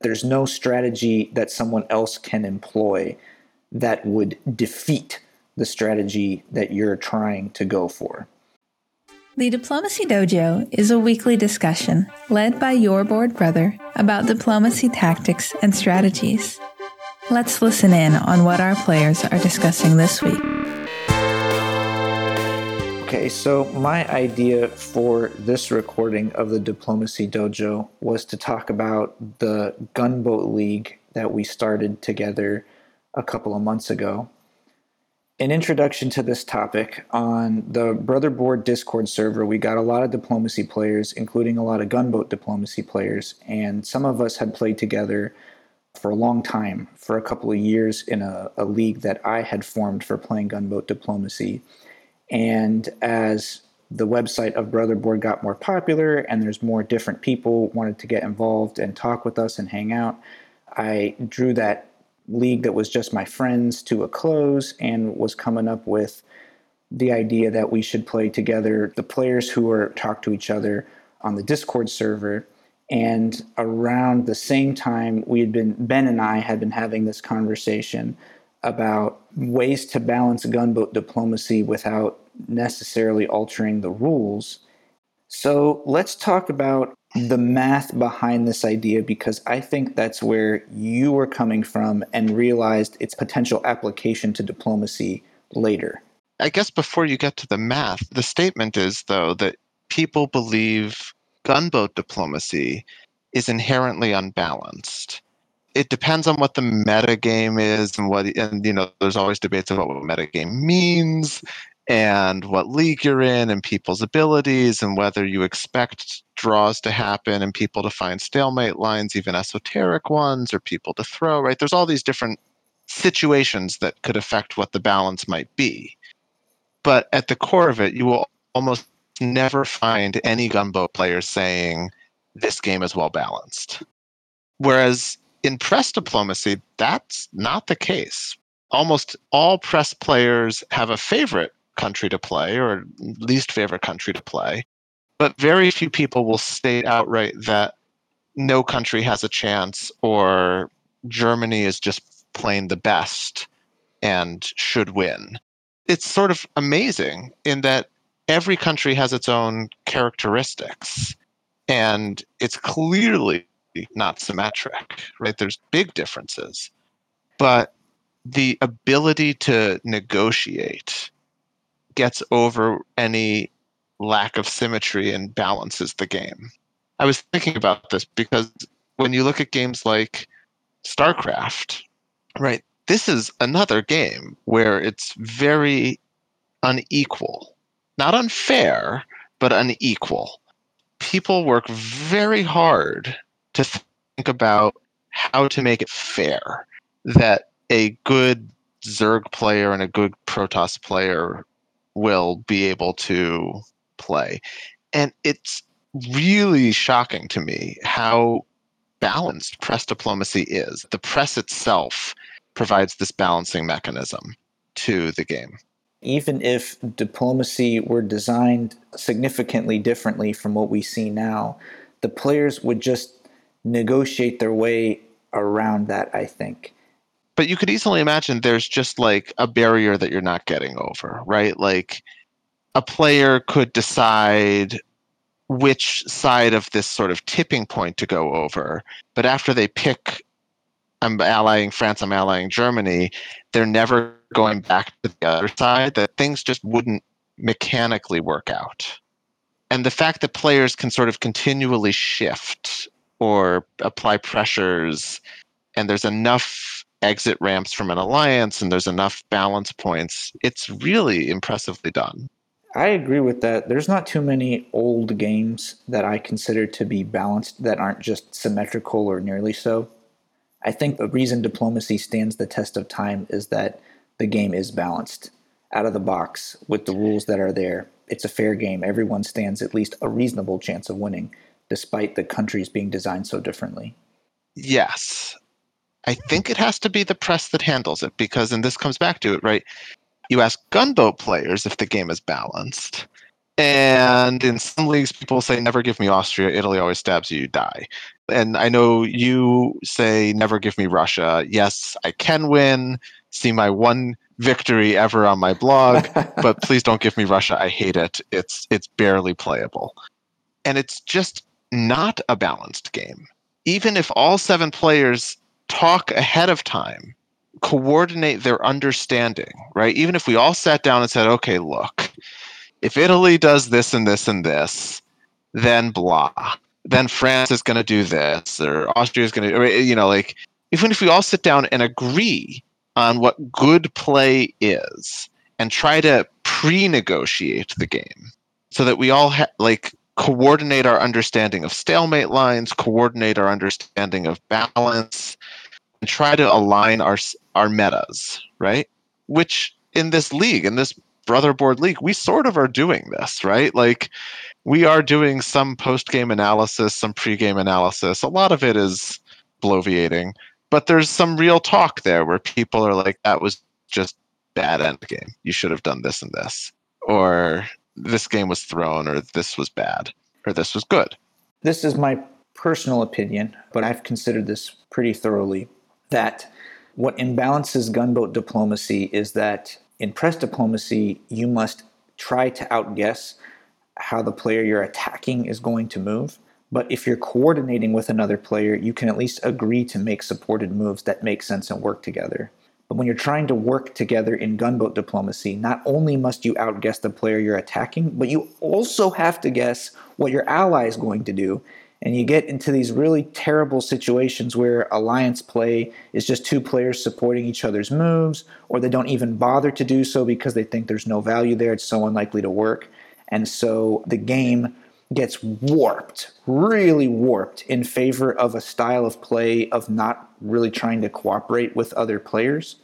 There's no strategy that someone else can employ that would defeat the strategy that you're trying to go for. The Diplomacy Dojo is a weekly discussion led by your Bored Brother about diplomacy tactics and strategies. Let's listen in on what our players are discussing this week. Okay, so my idea for this recording of the Diplomacy Dojo was to talk about the Gunboat League that we started together a couple of months ago. An introduction to this topic on the BrotherBored Discord server, we got a lot of diplomacy players, including a lot of gunboat diplomacy players, and some of us had played together for a long time, for a couple of years in a, a league that I had formed for playing gunboat diplomacy and as the website of BrotherBored got more popular and there's more different people wanted to get involved and talk with us and hang out, I drew that league that was just my friends to a close and was coming up with the idea that we should play together the players who are talk to each other on the Discord server. And around the same time, we had been Ben and I had been having this conversation about ways to balance gunboat diplomacy without necessarily altering the rules. So let's talk about the math behind this idea because I think that's where you were coming from and realized its potential application to diplomacy later. I guess before you get to the math, the statement is, though, that people believe gunboat diplomacy is inherently unbalanced it depends on what the meta game is and what and you know there's always debates about what meta game means and what league you're in and people's abilities and whether you expect draws to happen and people to find stalemate lines even esoteric ones or people to throw right? There's all these different situations that could affect what the balance might be. But at the core of it you will almost never find any gunboat players saying this game is well balanced. Whereas in press diplomacy, that's not the case. Almost all press players have a favorite country to play or least favorite country to play, but very few people will state outright that no country has a chance or Germany is just playing the best and should win. It's sort of amazing in that every country has its own characteristics. And it's clearly not symmetric, right? There's big differences. But the ability to negotiate gets over any lack of symmetry and balances the game. I was thinking about this because when you look at games like StarCraft, right, this is another game where it's very unequal. Not unfair, but unequal. People work very hard to think about how to make it fair that a good Zerg player and a good Protoss player will be able to play. And it's really shocking to me how balanced press diplomacy is. The press itself provides this balancing mechanism to the game. Even if diplomacy were designed significantly differently from what we see now, the players would just negotiate their way around that, I think. But you could easily imagine there's just like a barrier that you're not getting over, right? Like a player could decide which side of this sort of tipping point to go over, but after they pick I'm allying France, I'm allying Germany, they're never going back to the other side, that things just wouldn't mechanically work out. And the fact that players can sort of continually shift or apply pressures and there's enough exit ramps from an alliance and there's enough balance points it's really impressively done. I agree with that. There's not too many old games that i consider to be balanced that aren't just symmetrical or nearly so. I think the reason diplomacy stands the test of time is that the game is balanced out of the box with the rules that are there. It's a fair game. Everyone stands at least a reasonable chance of winning despite the countries being designed so differently? Yes. I think it has to be the press that handles it because, and this comes back to it, right? You ask gunboat players if the game is balanced. And in some leagues, people say, never give me Austria. Italy always stabs you, you die. And I know you say, never give me Russia. Yes, I can win. See my one victory ever on my blog, but please don't give me Russia. I hate it. It's it's barely playable. And it's just not a balanced game. Even if all seven players talk ahead of time, coordinate their understanding, right? Even if we all sat down and said, okay, look, if Italy does this and this and this, then blah. Then France is going to do this, or Austria is going to, you know, like, even if we all sit down and agree on what good play is and try to pre-negotiate the game so that we all ha- like coordinate our understanding of stalemate lines coordinate our understanding of balance and try to align our our metas right which in this league in this BrotherBored league we sort of are doing this right like we are doing some post game analysis some pre game analysis a lot of it is bloviating but there's some real talk there where people are like, that was just bad end game. You should have done this and this. Or this game was thrown, or this was bad, or this was good. This is my personal opinion, but I've considered this pretty thoroughly that what imbalances gunboat diplomacy is that in press diplomacy, you must try to outguess how the player you're attacking is going to move. But if you're coordinating with another player, you can at least agree to make supported moves that make sense and work together. But when you're trying to work together in gunboat diplomacy, not only must you outguess the player you're attacking, but you also have to guess what your ally is going to do. And you get into these really terrible situations where alliance play is just two players supporting each other's moves, or they don't even bother to do so because they think there's no value there, it's so unlikely to work. And so the game gets warped, really warped in favor of a style of play of not really trying to cooperate with other players.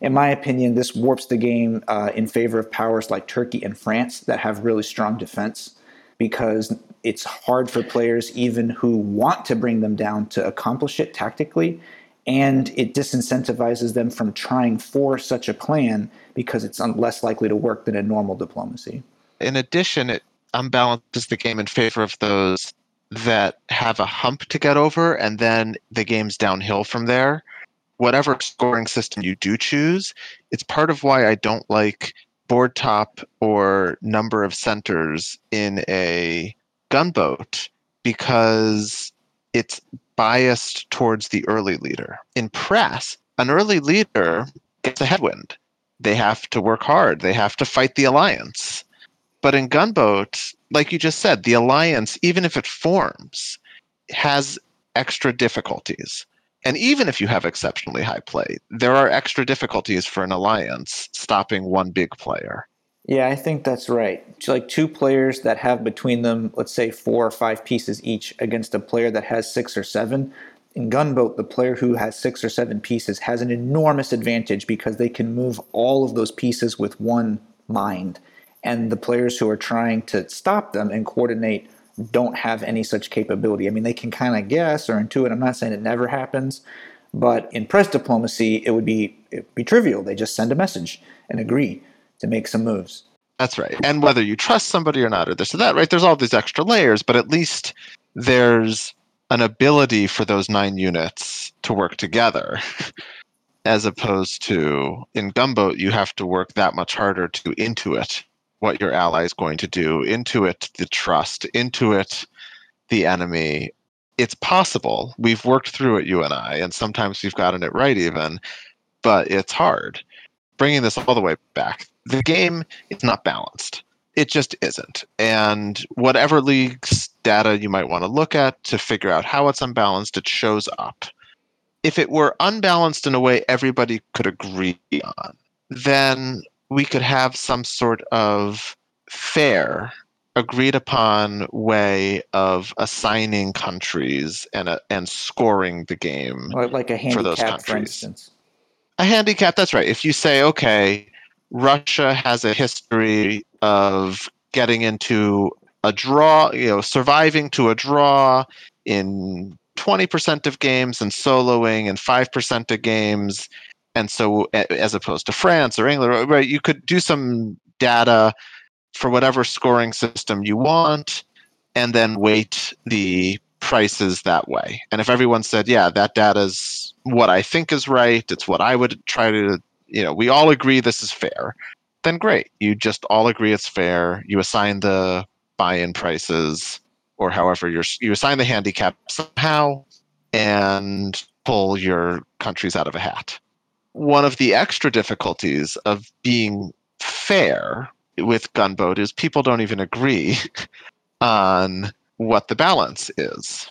In my opinion, this warps the game uh, in favor of powers like Turkey and France that have really strong defense because it's hard for players even who want to bring them down to accomplish it tactically and it disincentivizes them from trying for such a plan because it's less likely to work than a normal diplomacy. In addition, it unbalances the game in favor of those that have a hump to get over, and then the game's downhill from there. Whatever scoring system you do choose, it's part of why I don't like board top or number of centers in a gunboat because it's biased towards the early leader. In press, an early leader gets a headwind. They have to work hard, they have to fight the alliance. But in Gunboat, like you just said, the alliance, even if it forms, has extra difficulties. And even if you have exceptionally high play, there are extra difficulties for an alliance stopping one big player. Yeah, I think that's right. Like two players that have between them, let's say four or five pieces each against a player that has six or seven. In Gunboat, the player who has six or seven pieces has an enormous advantage because they can move all of those pieces with one mind and the players who are trying to stop them and coordinate don't have any such capability. I mean, they can kind of guess or intuit. I'm not saying it never happens, but in press diplomacy, it would be be trivial. They just send a message and agree to make some moves. That's right. And whether you trust somebody or not, or this or that, right? There's all these extra layers, but at least there's an ability for those nine units to work together. As opposed to in Gunboat, you have to work that much harder to intuit what your ally is going to do, intuit the trust, intuit the enemy. It's possible. We've worked through it, you and I, and sometimes we've gotten it right even, but it's hard. Bringing this all the way back, the game is not balanced. It just isn't. And whatever leagues data you might want to look at to figure out how it's unbalanced, it shows up. If it were unbalanced in a way everybody could agree on, then we could have some sort of fair agreed upon way of assigning countries and uh, and scoring the game like a handicap for, those countries. for instance a handicap that's right if you say okay russia has a history of getting into a draw you know surviving to a draw in 20% of games and soloing and 5% of games and so as opposed to France or England, right? You could do some data for whatever scoring system you want, and then weight the prices that way. And if everyone said, yeah, that data is what I think is right, it's what I would try to, you know, we all agree this is fair, then great. You just all agree it's fair. You assign the buy in prices or however you're, you assign the handicap somehow and pull your countries out of a hat. One of the extra difficulties of being fair with gunboat is people don't even agree on what the balance is.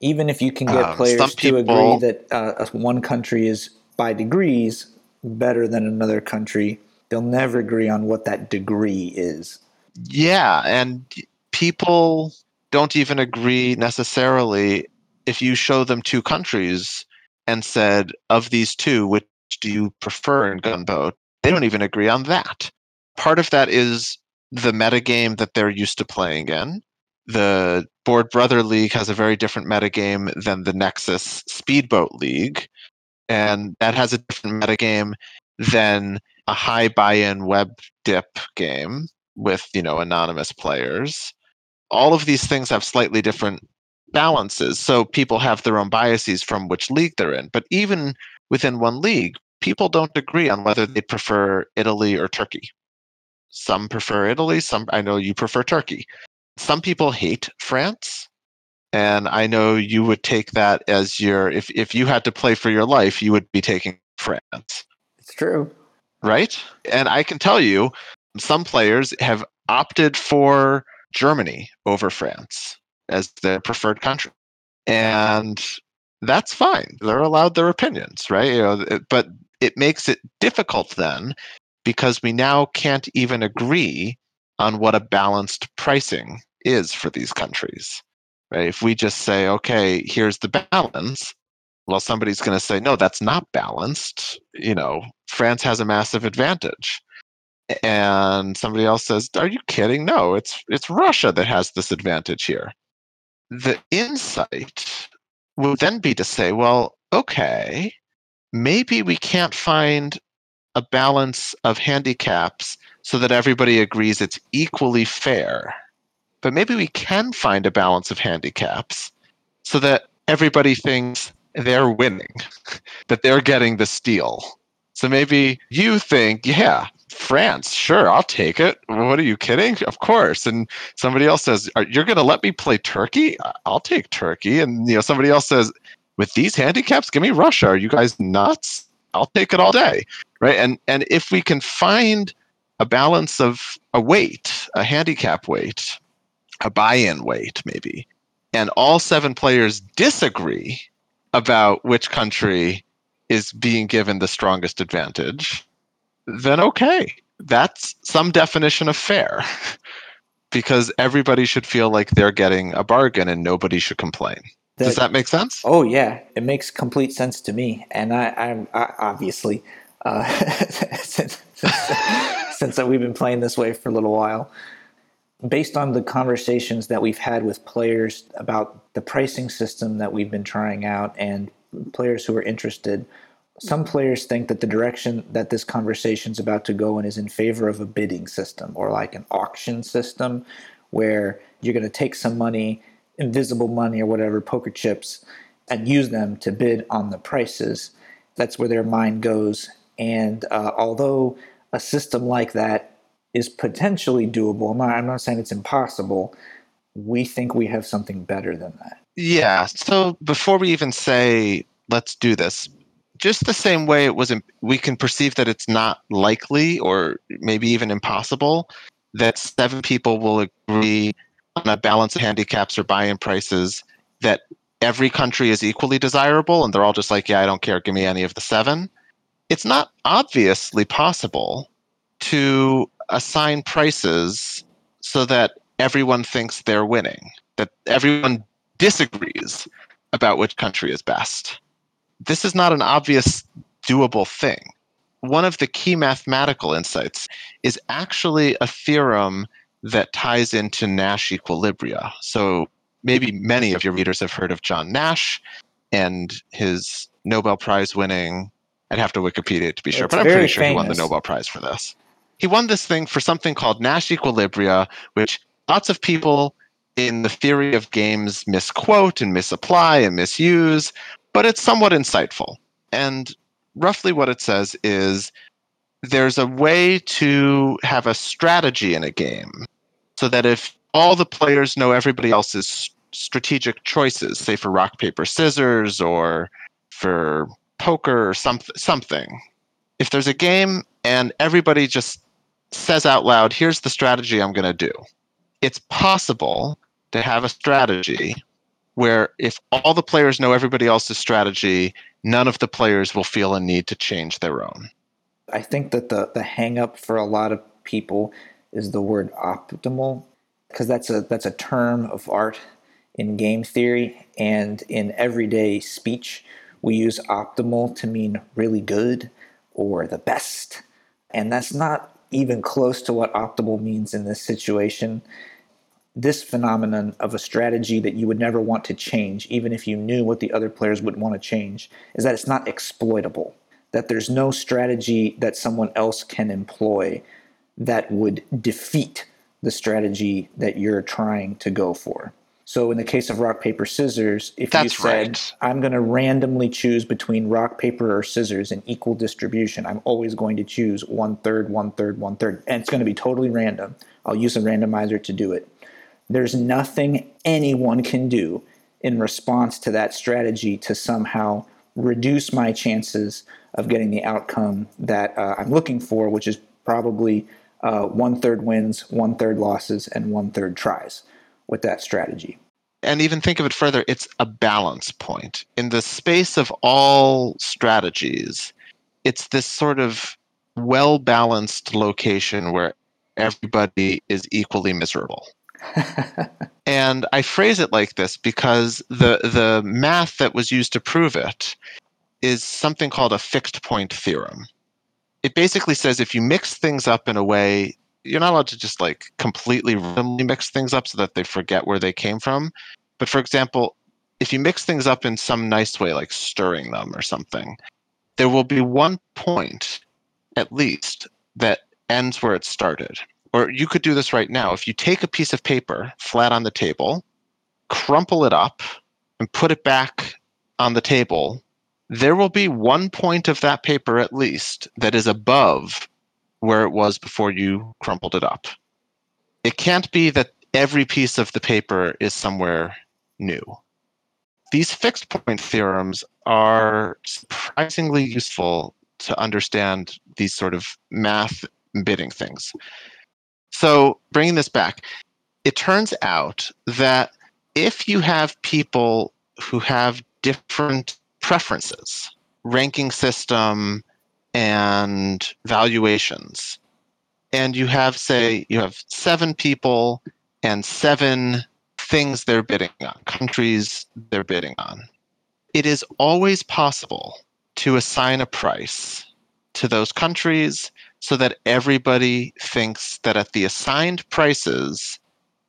Even if you can get um, players to agree that uh, one country is by degrees better than another country, they'll never agree on what that degree is. Yeah, and people don't even agree necessarily if you show them two countries and said, of these two, which do you prefer in Gunboat? They don't even agree on that. Part of that is the metagame that they're used to playing in the Bored Brother League has a very different metagame than the Nexus Speedboat League, and that has a different metagame than a high buy-in web dip game with you know anonymous players. All of these things have slightly different balances, so people have their own biases from which league they're in. But even within one league, people don't agree on whether they prefer Italy or Turkey. Some prefer Italy. Some I know you prefer Turkey some people hate France. And I know you would take that as your if if you had to play for your life, you would be taking France. It's true. Right? And I can tell you some players have opted for Germany over France as their preferred country. And that's fine. They're allowed their opinions, right? You know, but it makes it difficult then because we now can't even agree on what a balanced pricing is for these countries. Right? If we just say, okay, here's the balance, well, somebody's going to say, no, that's not balanced. You know, France has a massive advantage. And somebody else says, are you kidding? No, it's it's Russia that has this advantage here. The insight would then be to say, well, okay, maybe we can't find a balance of handicaps so that everybody agrees it's equally fair but maybe we can find a balance of handicaps so that everybody thinks they're winning, that they're getting the steal. So maybe you think, yeah, France, sure, I'll take it. What are you kidding? Of course. And somebody else says, you're going to let me play Turkey? I'll take Turkey. And you know, somebody else says, with these handicaps, give me Russia. Are you guys nuts? I'll take it all day. Right? And and if we can find a balance of a weight, a handicap weight, a buy-in weight maybe and all seven players disagree about which country is being given the strongest advantage then okay that's some definition of fair. Because everybody should feel like they're getting a bargain and nobody should complain. Does that make sense? Oh yeah. It makes complete sense to me. And i i'm I, obviously uh, since, since, since we've been playing this way for a little while based on the conversations that we've had with players about the pricing system that we've been trying out and players who are interested, some players think that the direction that this conversation is about to go in is in favor of a bidding system or like an auction system where you're going to take some money, invisible money or whatever, poker chips, and use them to bid on the prices. That's where their mind goes. And uh, although a system like that is potentially doable. I'm not, I'm not saying it's impossible. We think we have something better than that. Yeah. So before we even say, let's do this, just the same way it was, we can perceive that it's not likely or maybe even impossible that seven people will agree on a balance of handicaps or buy in prices that every country is equally desirable and they're all just like, yeah, I don't care, give me any of the seven. It's not obviously possible to assign prices so that everyone thinks they're winning, that everyone disagrees about which country is best. This is not an obvious doable thing. One of the key mathematical insights is actually a theorem that ties into Nash equilibria. So maybe many of your readers have heard of John Nash and his Nobel Prize winning. I'd have to Wikipedia it to be sure, it's but I'm pretty sure famous. he won the Nobel Prize for this he won this thing for something called Nash equilibria, which lots of people in the theory of games misquote and misapply and misuse, but it's somewhat insightful. And roughly what it says is there's a way to have a strategy in a game so that if all the players know everybody else's strategic choices, say for rock, paper, scissors or for poker or some, something, if there's a game and everybody just says out loud, here's the strategy I'm going to do, it's possible to have a strategy where if all the players know everybody else's strategy, none of the players will feel a need to change their own. I think that the the hang up for a lot of people is the word optimal because that's a that's a term of art in game theory and in everyday speech. We use optimal to mean really good or the best. And that's not even close to what optimal means in this situation this phenomenon of a strategy that you would never want to change even if you knew what the other players would want to change is that it's not exploitable that there's no strategy that someone else can employ that would defeat the strategy that you're trying to go for. So in the case of rock paper scissors, if That's you said right. I'm going to randomly choose between rock paper or scissors in equal distribution, I'm always going to choose one third, one third, one third, and it's going to be totally random. I'll use a randomizer to do it. There's nothing anyone can do in response to that strategy to somehow reduce my chances of getting the outcome that uh, I'm looking for, which is probably uh, one third wins, one third losses, and one third tries with that strategy. And even think of it further, it's a balance point. In the space of all strategies, it's this sort of well balanced location where everybody is equally miserable. and I phrase it like this because the the math that was used to prove it is something called a fixed point theorem. It basically says if you mix things up in a way, you're not allowed to just like completely randomly mix things up so that they forget where they came from. But for example, if you mix things up in some nice way, like stirring them or something, there will be one point at least that ends where it started or you could do this right now. If you take a piece of paper flat on the table, crumple it up, and put it back on the table, there will be one point of that paper at least that is above where it was before you crumpled it up. It can't be that every piece of the paper is somewhere new. These fixed point theorems are surprisingly useful to understand these sort of math bidding things. So, bringing this back, it turns out that if you have people who have different preferences, ranking system, and valuations, and you have, say, you have seven people and seven things they're bidding on, countries they're bidding on, it is always possible to assign a price to those countries so that everybody thinks that at the assigned prices,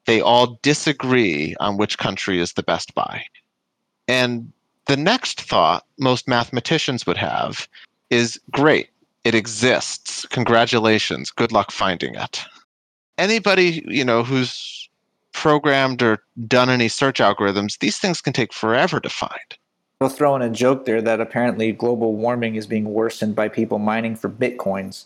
they all disagree on which country is the best buy. And the next thought most mathematicians would have is great, it exists. Congratulations. Good luck finding it. Anybody, you know, who's programmed or done any search algorithms, these things can take forever to find. We'll throw in a joke there that apparently global warming is being worsened by people mining for bitcoins.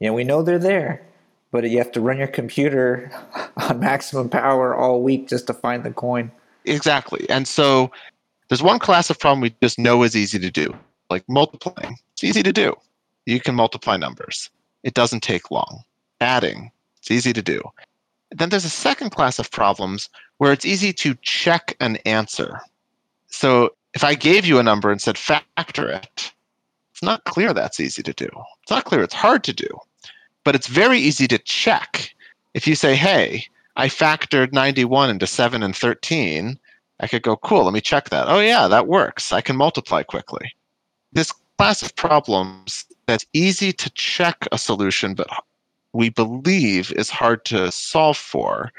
You know, we know they're there, but you have to run your computer on maximum power all week just to find the coin. Exactly. And so there's one class of problem we just know is easy to do, like multiplying. It's easy to do. You can multiply numbers. It doesn't take long. Adding, it's easy to do. Then there's a second class of problems where it's easy to check an answer. So if I gave you a number and said factor it, not clear that's easy to do. It's not clear it's hard to do, but it's very easy to check. If you say, hey, I factored 91 into 7 and 13, I could go, cool, let me check that. Oh, yeah, that works. I can multiply quickly. This class of problems that's easy to check a solution, but we believe is hard to solve for,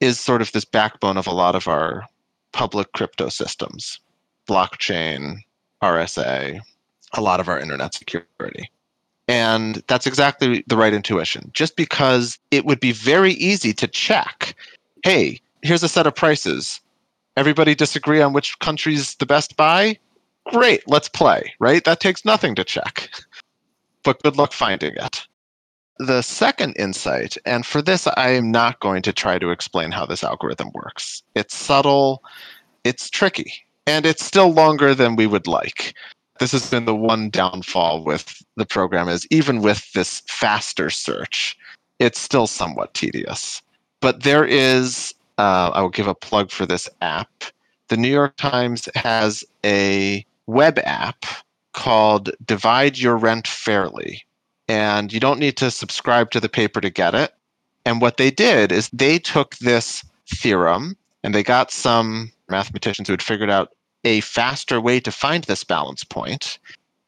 is sort of this backbone of a lot of our public crypto systems blockchain, RSA, a lot of our internet security. And that's exactly the right intuition. Just because it would be very easy to check hey, here's a set of prices. Everybody disagree on which country's the best buy? Great, let's play, right? That takes nothing to check. But good luck finding it. The second insight, and for this, I am not going to try to explain how this algorithm works. It's subtle, it's tricky, and it's still longer than we would like. This has been the one downfall with the program is even with this faster search, it's still somewhat tedious. But there is, uh, I will give a plug for this app. The New York Times has a web app called Divide Your Rent Fairly. And you don't need to subscribe to the paper to get it. And what they did is they took this theorem and they got some mathematicians who had figured out a faster way to find this balance point.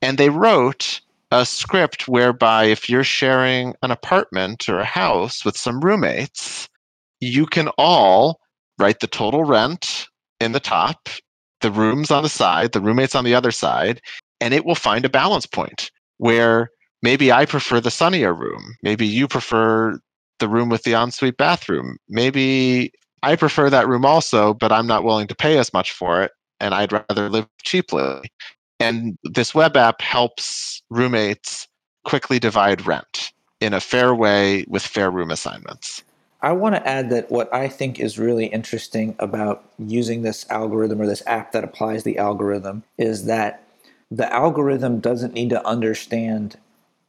And they wrote a script whereby if you're sharing an apartment or a house with some roommates, you can all write the total rent in the top, the rooms on the side, the roommates on the other side, and it will find a balance point where maybe I prefer the sunnier room. Maybe you prefer the room with the ensuite bathroom. Maybe I prefer that room also, but I'm not willing to pay as much for it and I'd rather live cheaply. And this web app helps roommates quickly divide rent in a fair way with fair room assignments. I want to add that what I think is really interesting about using this algorithm or this app that applies the algorithm is that the algorithm doesn't need to understand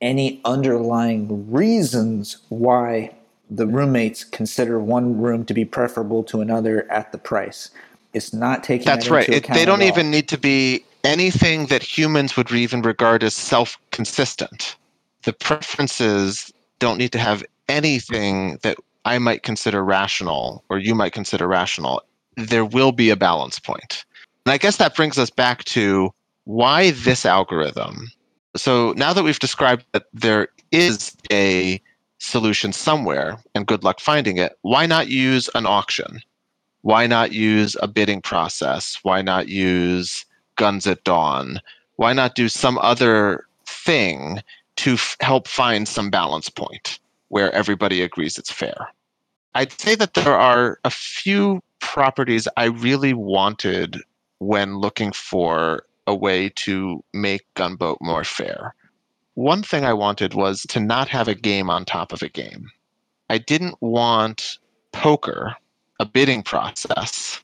any underlying reasons why the roommates consider one room to be preferable to another at the price. It's not taking That's that right. It, they don't even need to be anything that humans would even regard as self consistent. The preferences don't need to have anything that I might consider rational or you might consider rational. There will be a balance point. And I guess that brings us back to why this algorithm. So now that we've described that there is a solution somewhere and good luck finding it, why not use an auction? Why not use a bidding process? Why not use guns at dawn? Why not do some other thing to f- help find some balance point where everybody agrees it's fair? I'd say that there are a few properties I really wanted when looking for a way to make Gunboat more fair. One thing I wanted was to not have a game on top of a game. I didn't want poker, a bidding process,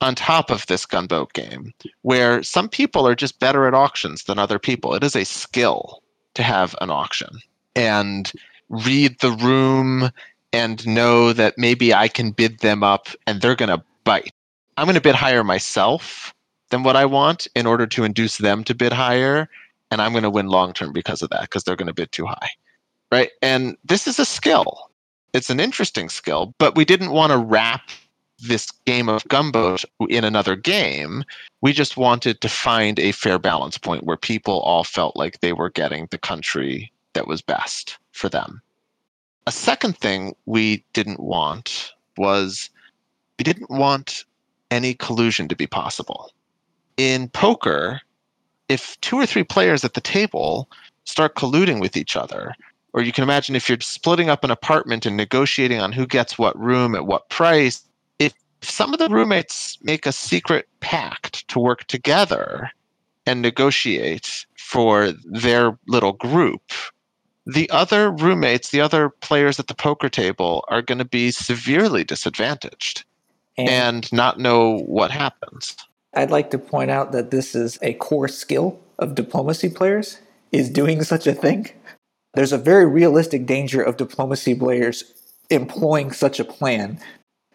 on top of this gunboat game, where some people are just better at auctions than other people. It is a skill to have an auction and read the room and know that maybe I can bid them up and they're going to bite. I'm going to bid higher myself than what I want in order to induce them to bid higher. And I'm going to win long term because of that, because they're going to bid too high. Right. And this is a skill. It's an interesting skill, but we didn't want to wrap this game of gunboat in another game. We just wanted to find a fair balance point where people all felt like they were getting the country that was best for them. A second thing we didn't want was we didn't want any collusion to be possible. In poker, if two or three players at the table start colluding with each other, or you can imagine if you're splitting up an apartment and negotiating on who gets what room at what price, if some of the roommates make a secret pact to work together and negotiate for their little group, the other roommates, the other players at the poker table are going to be severely disadvantaged And and not know what happens. I'd like to point out that this is a core skill of diplomacy players is doing such a thing. There's a very realistic danger of diplomacy players employing such a plan.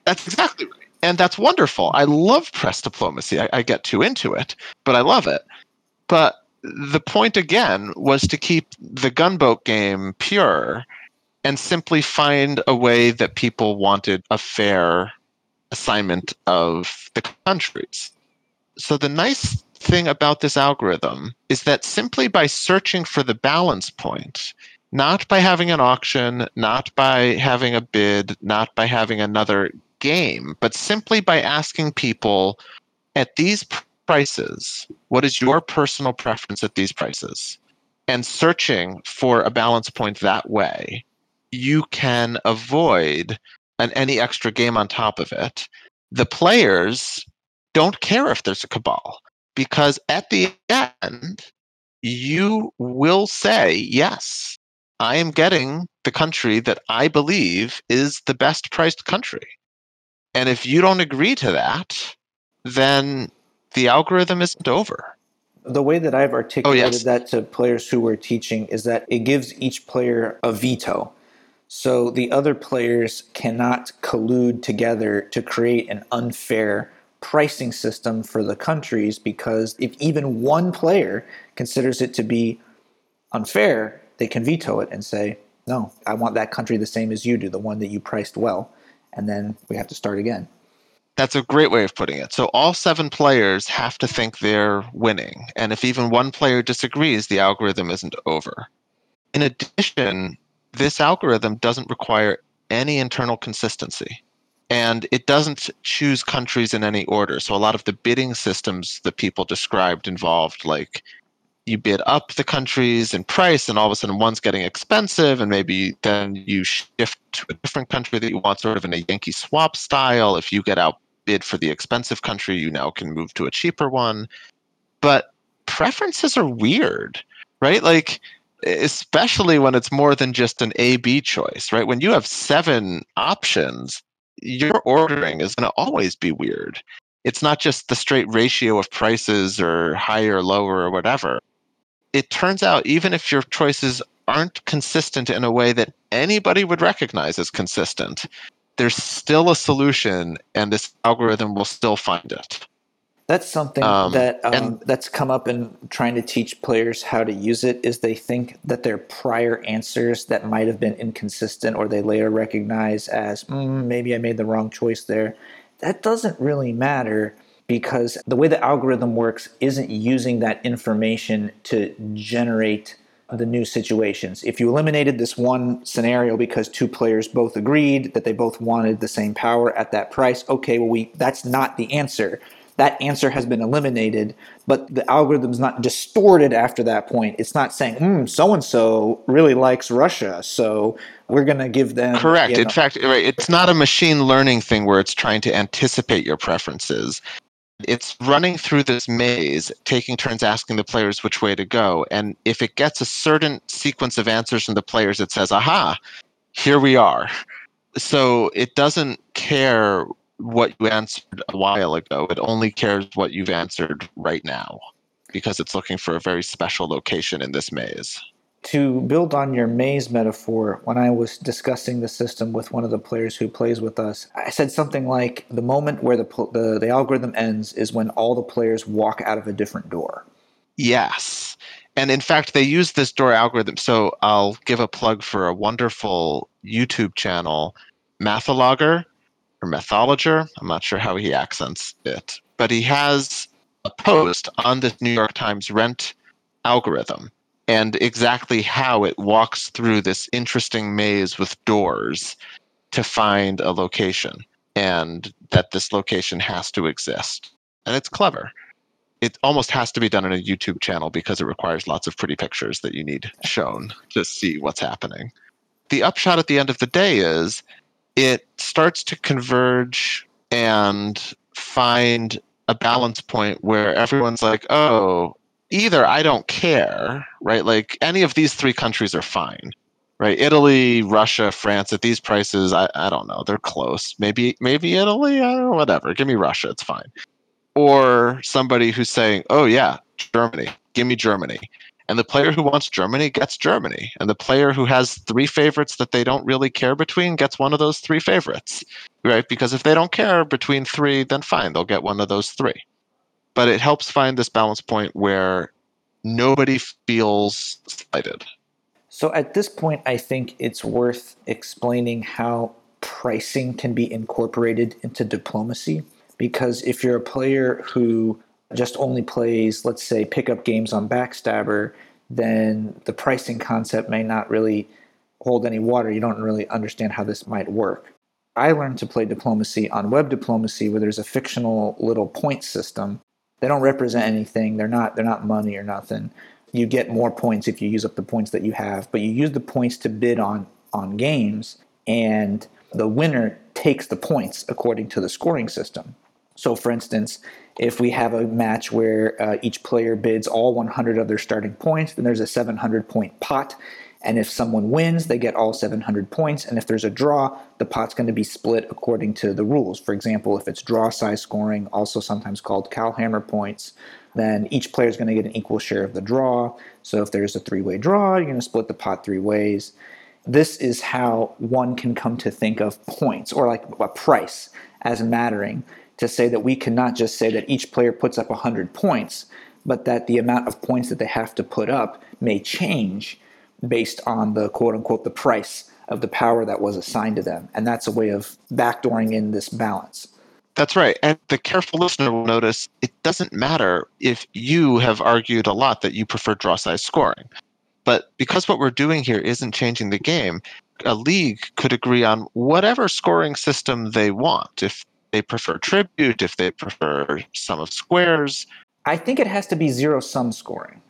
That's exactly right. And that's wonderful. I love press diplomacy. I, I get too into it, but I love it. But the point again was to keep the gunboat game pure and simply find a way that people wanted a fair assignment of the countries. So the nice thing about this algorithm is that simply by searching for the balance point, not by having an auction, not by having a bid, not by having another game, but simply by asking people at these prices, what is your personal preference at these prices? And searching for a balance point that way, you can avoid and any extra game on top of it, the players don't care if there's a cabal because at the end, you will say, yes, I am getting the country that I believe is the best priced country. And if you don't agree to that, then the algorithm isn't over. The way that I've articulated Oh, yes. that to players who we're teaching is that it gives each player a veto. So the other players cannot collude together to create an unfair pricing system for the countries because if even one player considers it to be unfair, they can veto it and say, no, I want that country the same as you do, the one that you priced well. And then we have to start again. That's a great way of putting it. So all seven players have to think they're winning. And if even one player disagrees, the algorithm isn't over. In addition, this algorithm doesn't require any internal consistency. And it doesn't choose countries in any order. So a lot of the bidding systems that people described involved like you bid up the countries in price and all of a sudden one's getting expensive and maybe then you shift to a different country that you want sort of in a yankee swap style. If you get outbid for the expensive country you now can move to a cheaper one. But preferences are weird right? Like especially when it's more than just an a b choice right? When you have seven options your ordering is going to always be weird it's not just the straight ratio of prices or higher lower or whatever it turns out even if your choices aren't consistent in a way that anybody would recognize as consistent, there's still a solution and this algorithm will still find it. That's something Um, that um, and- that's come up in trying to teach players how to use it. Is they think that their prior answers that might have been inconsistent, or they later recognize as mm, maybe I made the wrong choice there. That doesn't really matter because the way the algorithm works isn't using that information to generate the new situations. If you eliminated this one scenario because two players both agreed that they both wanted the same power at that price, okay, well we that's not the answer. That answer has been eliminated, but the algorithm's not distorted after that point. It's not saying, hmm, so and so really likes Russia, so we're gonna give them Correct. you In fact, right, it's not a machine learning thing where it's trying to anticipate your preferences. It's running through this maze, taking turns asking the players which way to go. And if it gets a certain sequence of answers from the players, it says, aha, here we are. So it doesn't care what you answered a while ago. It only cares what you've answered right now because it's looking for a very special location in this maze. to build on your maze metaphor, when I was discussing the system with one of the players who plays with us, I said something like the moment where the, the, the algorithm ends is when all the players walk out of a different door. Yes. And in fact, they use this door algorithm. So I'll give a plug for a wonderful YouTube channel, Mathologger or Mathologer. I'm not sure how he accents it, but he has a post on this New York Times rent algorithm and exactly how it walks through this interesting maze with doors to find a location and that this location has to exist. And it's clever it almost has to be done on a YouTube channel because it requires lots of pretty pictures that you need shown to see what's happening. The upshot at the end of the day is it starts to converge and find a balance point where everyone's like, oh, either I don't care, right? Like any of these three countries are fine. Right, Italy, Russia, France at these prices, I, I don't know. They're close. Maybe maybe Italy, I don't know, whatever. Give me Russia, it's fine or somebody who's saying, "Oh yeah, Germany, give me Germany," and the player who wants Germany gets Germany, and the player who has three favorites that they don't really care between gets one of those three favorites, right? Because if they don't care between three, then fine, they'll get one of those three. But it helps find this balance point where nobody feels slighted. So at this point, I think it's worth explaining how pricing can be incorporated into diplomacy. Because if you're a player who just only plays, let's say, pickup games on Backstabbr, then the pricing concept may not really hold any water. You don't really understand how this might work. I learned to play diplomacy on web diplomacy where there's a fictional little point system. They don't represent anything. They're not they're not money or nothing. You get more points if you use up the points that you have, but you use the points to bid on on games and the winner takes the points according to the scoring system. So, for instance, if we have a match where uh, each player bids all 100 of their starting points, then there's a 700 point pot. And if someone wins, they get all 700 points. And if there's a draw, the pot's going to be split according to the rules. For example, if it's draw size scoring, also sometimes called Cowhammer points, then each player is going to get an equal share of the draw. So if there's a three way draw, you're going to split the pot three ways. This is how one can come to think of points or like a price as mattering to say that we cannot just say that each player puts up 100 points, but that the amount of points that they have to put up may change based on the quote unquote the price of the power that was assigned to them. And that's a way of backdooring in this balance. That's right. And the careful listener will notice it doesn't matter if you have argued a lot that you prefer draw size scoring. But because what we're doing here isn't changing the game, a league could agree on whatever scoring system they want. If they prefer tribute, if they prefer sum of squares. I think it has to be zero sum scoring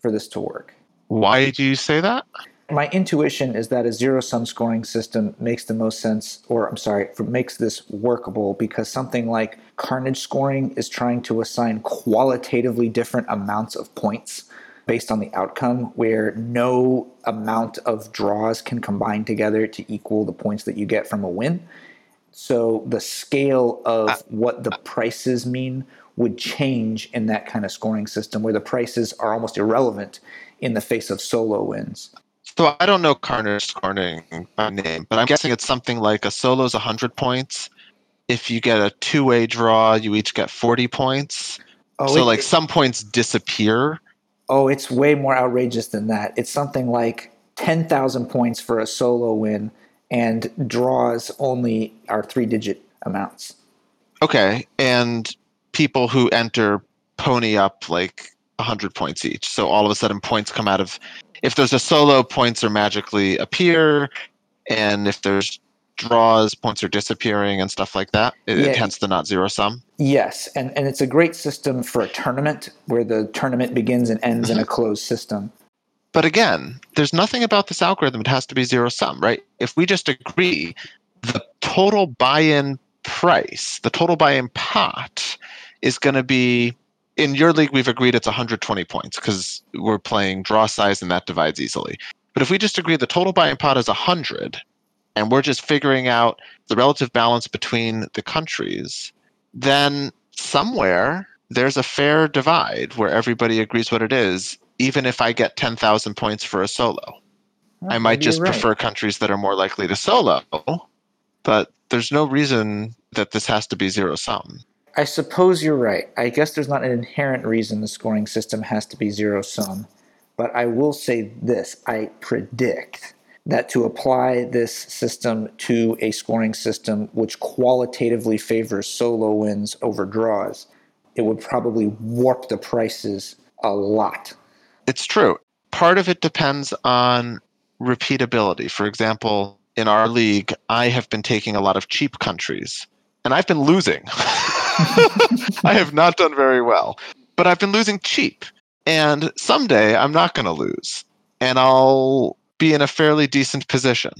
for this to work. Why do you say that? My intuition is that a zero sum scoring system makes the most sense, or I'm sorry, makes this workable because something like carnage scoring is trying to assign qualitatively different amounts of points based on the outcome, where no amount of draws can combine together to equal the points that you get from a win. So the scale of uh, what the uh prices mean would change in that kind of scoring system where the prices are almost irrelevant in the face of solo wins. So I don't know Carnage scoring by name, but I'm guessing it's something like a solo's 100 points. If you get a two-way draw, you each get 40 points. Oh, so it, like some points disappear. Oh, it's way more outrageous than that. It's something like 10,000 points for a solo win and draws only are three digit amounts. Okay. And people who enter pony up like 100 points each. So all of a sudden, points come out of. If there's a solo, points are magically appear. And if there's draws, points are disappearing and stuff like that. It, yeah. tends to not zero sum. Yes. And, and it's a great system for a tournament where the tournament begins and ends in a mm-hmm. closed system. But again, there's nothing about this algorithm. It has to be zero sum, right? If we just agree the total buy in price, the total buy in pot is going to be in your league, we've agreed it's 120 points because we're playing draw size and that divides easily. But if we just agree the total buy in pot is 100 and we're just figuring out the relative balance between the countries, then somewhere there's a fair divide where everybody agrees what it is even if I get 10,000 points for a solo. I might just right. prefer countries that are more likely to solo, but there's no reason that this has to be zero sum. I suppose you're right. I guess there's not an inherent reason the scoring system has to be zero sum, but I will say this I predict that to apply this system to a scoring system which qualitatively favors solo wins over draws, it would probably warp the prices a lot it's true. Part of it depends on repeatability. For example, in our league, I have been taking a lot of cheap countries and I've been losing. I have not done very well, but I've been losing cheap. And someday I'm not going to lose and I'll be in a fairly decent position.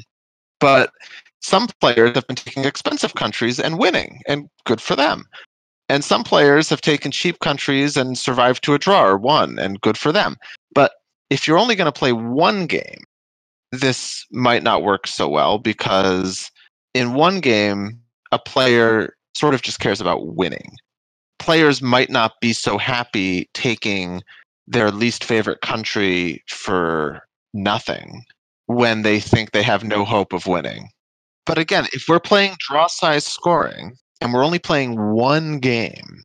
But some players have been taking expensive countries and winning, and good for them. And some players have taken cheap countries and survived to a draw or won, and good for them. But if you're only going to play one game, this might not work so well because in one game, a player sort of just cares about winning. Players might not be so happy taking their least favorite country for nothing when they think they have no hope of winning. But again, if we're playing draw size scoring, and we're only playing one game,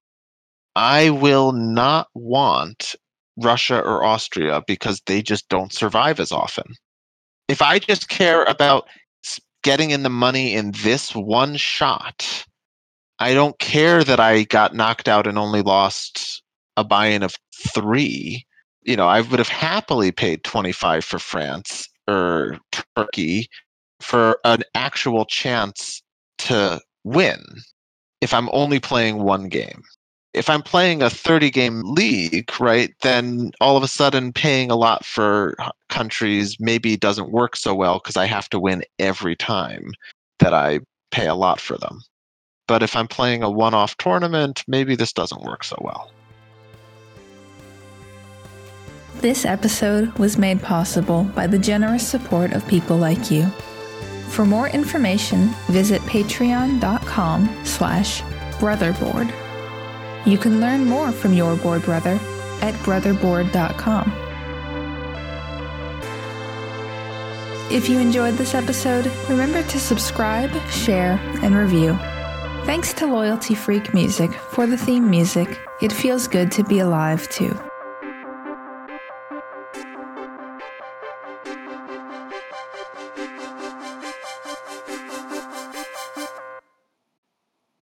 I will not want Russia or Austria because they just don't survive as often. If I just care about getting in the money in this one shot, I don't care that I got knocked out and only lost a buy in of three. You know, I would have happily paid 25 for France or Turkey for an actual chance to win if I'm only playing one game. If I'm playing a 30 game league, right, then all of a sudden paying a lot for countries maybe doesn't work so well because I have to win every time that I pay a lot for them. But if I'm playing a one off tournament, maybe this doesn't work so well. This episode was made possible by the generous support of people like you. For more information, visit patreon.com slash brotherbored. You can learn more from your Bored Brother at brotherbored.com. If you enjoyed this episode, remember to subscribe, share, and review. Thanks to Loyalty Freak Music for the theme music. It feels good to be alive, too.